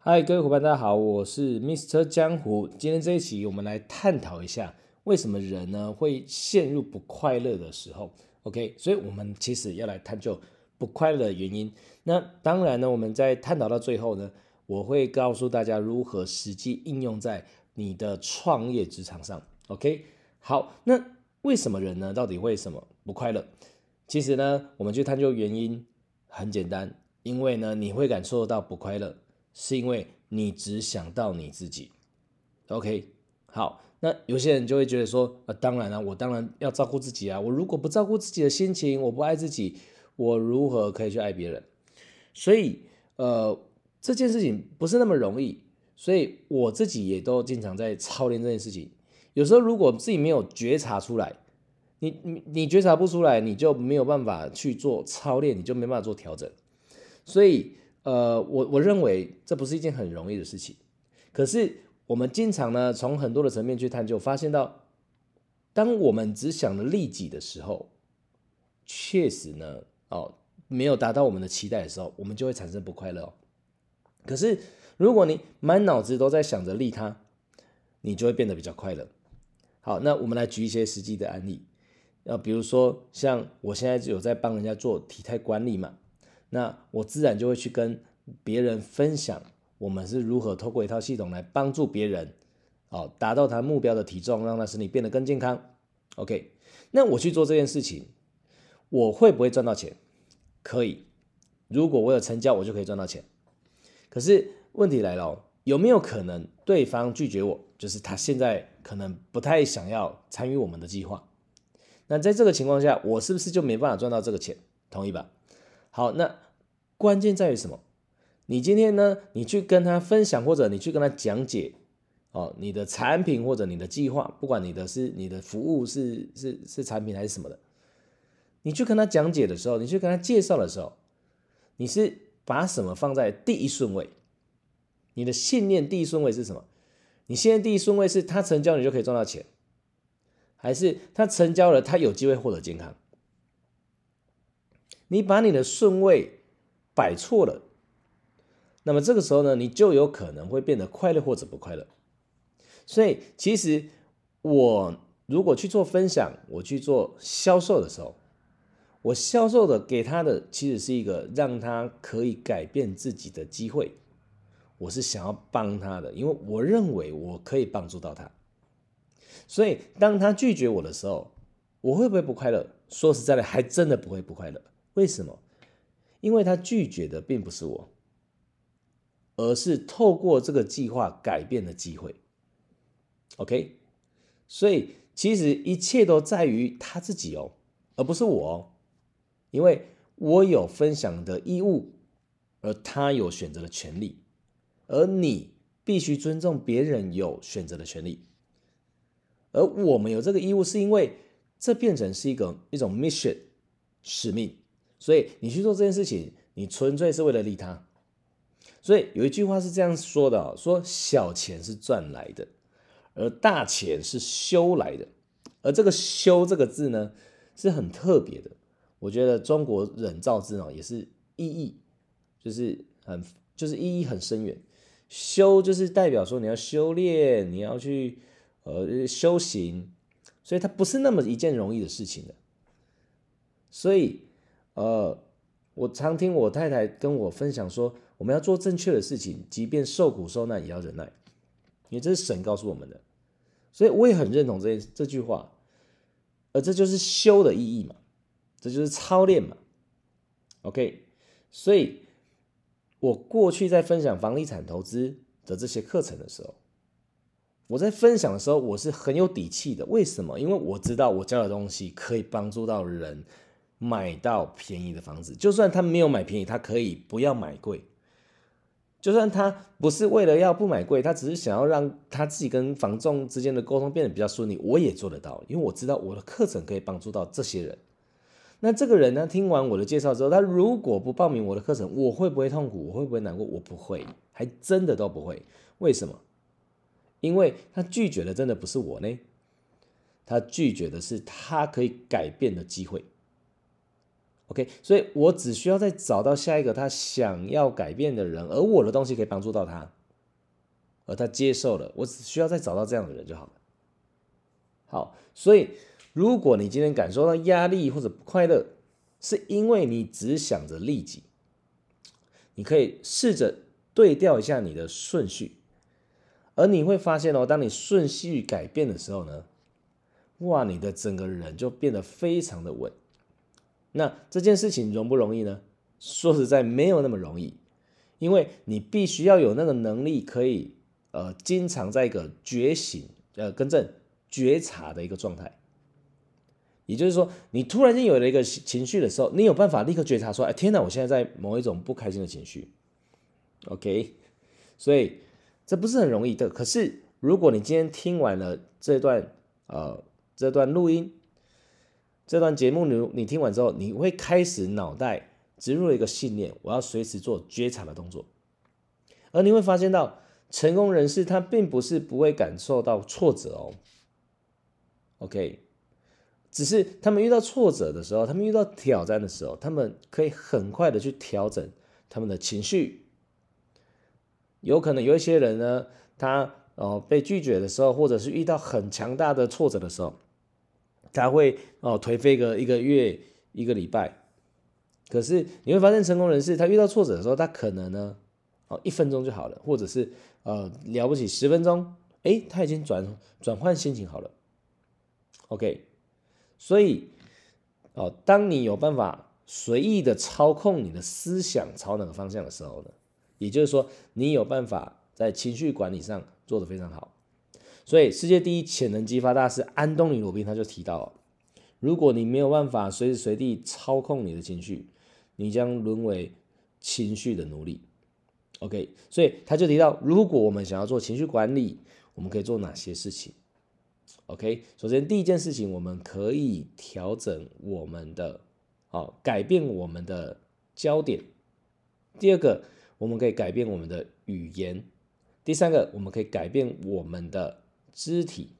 嗨，各位伙伴，大家好，我是 Mr. 江湖。今天这一期，我们来探讨一下，为什么人呢会陷入不快乐的时候？OK，所以我们其实要来探究不快乐的原因。那当然呢，我们在探讨到最后呢，我会告诉大家如何实际应用在你的创业职场上。OK，好，那为什么人呢？到底为什么不快乐？其实呢，我们去探究原因很简单，因为呢，你会感受到不快乐。是因为你只想到你自己，OK，好，那有些人就会觉得说，呃，当然了，我当然要照顾自己啊，我如果不照顾自己的心情，我不爱自己，我如何可以去爱别人？所以，呃，这件事情不是那么容易，所以我自己也都经常在操练这件事情。有时候如果自己没有觉察出来，你你你觉察不出来，你就没有办法去做操练，你就没办法做调整，所以。呃，我我认为这不是一件很容易的事情，可是我们经常呢，从很多的层面去探究，发现到，当我们只想着利己的时候，确实呢，哦，没有达到我们的期待的时候，我们就会产生不快乐哦。可是如果你满脑子都在想着利他，你就会变得比较快乐。好，那我们来举一些实际的案例，呃，比如说像我现在有在帮人家做体态管理嘛。那我自然就会去跟别人分享，我们是如何透过一套系统来帮助别人，哦，达到他目标的体重，让他身体变得更健康。OK，那我去做这件事情，我会不会赚到钱？可以，如果我有成交，我就可以赚到钱。可是问题来了，有没有可能对方拒绝我？就是他现在可能不太想要参与我们的计划。那在这个情况下，我是不是就没办法赚到这个钱？同意吧？好，那关键在于什么？你今天呢？你去跟他分享，或者你去跟他讲解，哦，你的产品或者你的计划，不管你的是你的服务是是是产品还是什么的，你去跟他讲解的时候，你去跟他介绍的时候，你是把什么放在第一顺位？你的信念第一顺位是什么？你现在第一顺位是他成交，你就可以赚到钱，还是他成交了，他有机会获得健康？你把你的顺位摆错了，那么这个时候呢，你就有可能会变得快乐或者不快乐。所以，其实我如果去做分享，我去做销售的时候，我销售的给他的其实是一个让他可以改变自己的机会。我是想要帮他的，因为我认为我可以帮助到他。所以，当他拒绝我的时候，我会不会不快乐？说实在的，还真的不会不快乐。为什么？因为他拒绝的并不是我，而是透过这个计划改变的机会。OK，所以其实一切都在于他自己哦，而不是我哦。因为我有分享的义务，而他有选择的权利，而你必须尊重别人有选择的权利。而我们有这个义务，是因为这变成是一个一种 mission 使命。所以你去做这件事情，你纯粹是为了利他。所以有一句话是这样说的：说小钱是赚来的，而大钱是修来的。而这个“修”这个字呢，是很特别的。我觉得中国人造字哦，也是意义，就是很就是意义很深远。修就是代表说你要修炼，你要去呃修行，所以它不是那么一件容易的事情的。所以。呃，我常听我太太跟我分享说，我们要做正确的事情，即便受苦受难也要忍耐，因为这是神告诉我们的。所以我也很认同这这句话，而这就是修的意义嘛，这就是操练嘛。OK，所以我过去在分享房地产投资的这些课程的时候，我在分享的时候我是很有底气的。为什么？因为我知道我教的东西可以帮助到人。买到便宜的房子，就算他没有买便宜，他可以不要买贵。就算他不是为了要不买贵，他只是想要让他自己跟房仲之间的沟通变得比较顺利，我也做得到，因为我知道我的课程可以帮助到这些人。那这个人呢，听完我的介绍之后，他如果不报名我的课程，我会不会痛苦？我会不会难过？我不会，还真的都不会。为什么？因为他拒绝的真的不是我呢，他拒绝的是他可以改变的机会。OK，所以我只需要再找到下一个他想要改变的人，而我的东西可以帮助到他，而他接受了，我只需要再找到这样的人就好了。好，所以如果你今天感受到压力或者不快乐，是因为你只想着利己，你可以试着对调一下你的顺序，而你会发现哦，当你顺序改变的时候呢，哇，你的整个人就变得非常的稳。那这件事情容不容易呢？说实在，没有那么容易，因为你必须要有那个能力，可以呃，经常在一个觉醒、呃，更正、觉察的一个状态。也就是说，你突然间有了一个情绪的时候，你有办法立刻觉察说：“哎，天哪，我现在在某一种不开心的情绪。” OK，所以这不是很容易的。可是，如果你今天听完了这段呃这段录音，这段节目你你听完之后，你会开始脑袋植入一个信念，我要随时做觉察的动作。而你会发现到，成功人士他并不是不会感受到挫折哦。OK，只是他们遇到挫折的时候，他们遇到挑战的时候，他们可以很快的去调整他们的情绪。有可能有一些人呢，他呃被拒绝的时候，或者是遇到很强大的挫折的时候。他会哦颓废个一个月一个礼拜，可是你会发现成功人士他遇到挫折的时候，他可能呢哦一分钟就好了，或者是呃了不起十分钟，诶，他已经转转换心情好了。OK，所以哦，当你有办法随意的操控你的思想朝哪个方向的时候呢，也就是说你有办法在情绪管理上做得非常好。所以，世界第一潜能激发大师安东尼·罗宾他就提到，如果你没有办法随时随地操控你的情绪，你将沦为情绪的奴隶。OK，所以他就提到，如果我们想要做情绪管理，我们可以做哪些事情？OK，首先第一件事情，我们可以调整我们的，哦，改变我们的焦点。第二个，我们可以改变我们的语言。第三个，我们可以改变我们的。肢体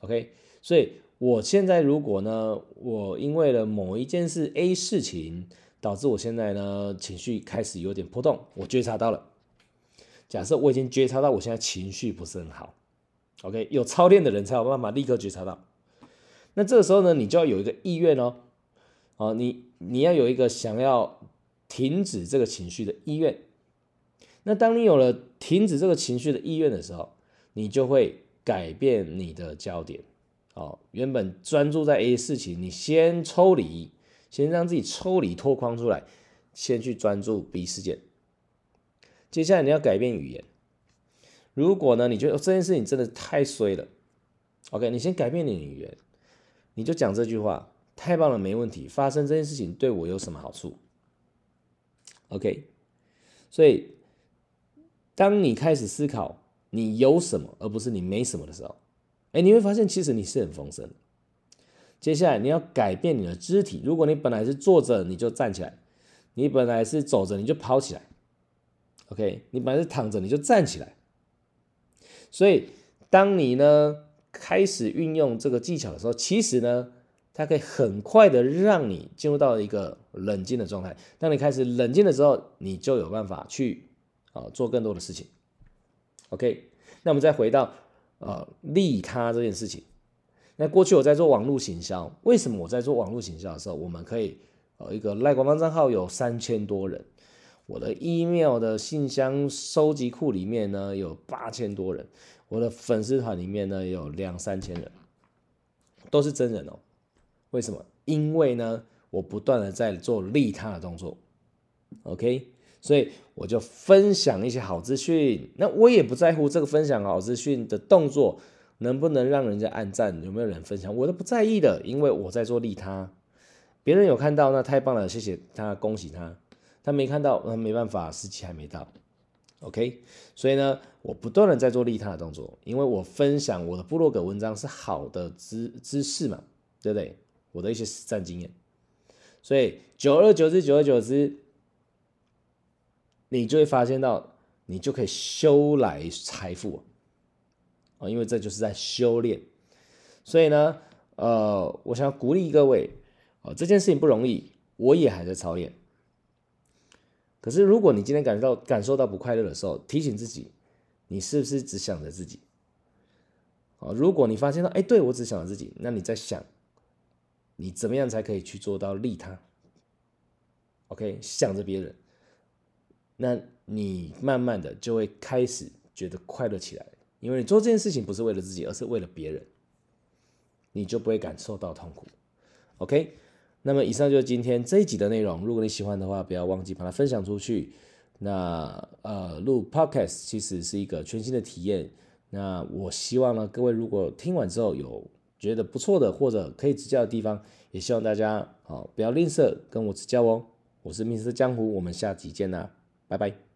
，OK，所以我现在如果呢，我因为了某一件事 A 事情，导致我现在呢情绪开始有点波动，我觉察到了。假设我已经觉察到我现在情绪不是很好，OK，有操练的人才有办法立刻觉察到。那这个时候呢，你就要有一个意愿哦，哦，你你要有一个想要停止这个情绪的意愿。那当你有了停止这个情绪的意愿的时候，你就会。改变你的焦点，哦，原本专注在 A 事情，你先抽离，先让自己抽离脱框出来，先去专注 B 事件。接下来你要改变语言，如果呢，你觉得这件事情真的太衰了，OK，你先改变你的语言，你就讲这句话，太棒了，没问题。发生这件事情对我有什么好处？OK，所以当你开始思考。你有什么，而不是你没什么的时候，哎，你会发现其实你是很丰盛的。接下来你要改变你的肢体，如果你本来是坐着，你就站起来；你本来是走着，你就跑起来。OK，你本来是躺着，你就站起来。所以，当你呢开始运用这个技巧的时候，其实呢，它可以很快的让你进入到一个冷静的状态。当你开始冷静的时候，你就有办法去啊做更多的事情。OK，那我们再回到呃利他这件事情。那过去我在做网络行销，为什么我在做网络行销的时候，我们可以呃一个赖官方账号有三千多人，我的 email 的信箱收集库里面呢有八千多人，我的粉丝团里面呢有两三千人，都是真人哦。为什么？因为呢我不断的在做利他的动作。OK。所以我就分享一些好资讯，那我也不在乎这个分享好资讯的动作能不能让人家按赞，有没有人分享，我都不在意的，因为我在做利他。别人有看到，那太棒了，谢谢他，恭喜他。他没看到，那没办法，时机还没到。OK，所以呢，我不断的在做利他的动作，因为我分享我的部落格文章是好的知知识嘛，对不对？我的一些实战经验，所以久而久之，久而久之。你就会发现到，你就可以修来财富啊，因为这就是在修炼。所以呢，呃，我想要鼓励各位，啊这件事情不容易，我也还在操练。可是如果你今天感到感受到不快乐的时候，提醒自己，你是不是只想着自己？啊，如果你发现到，哎，对，我只想着自己，那你在想，你怎么样才可以去做到利他？OK，想着别人，那你慢慢的就会开始觉得快乐起来，因为你做这件事情不是为了自己，而是为了别人，你就不会感受到痛苦。OK，那么以上就是今天这一集的内容。如果你喜欢的话，不要忘记把它分享出去。那呃，录 Podcast 其实是一个全新的体验。那我希望呢，各位如果听完之后有觉得不错的或者可以指教的地方，也希望大家好、哦、不要吝啬跟我指教哦。我是 Mr. 江湖，我们下集见啦，拜拜。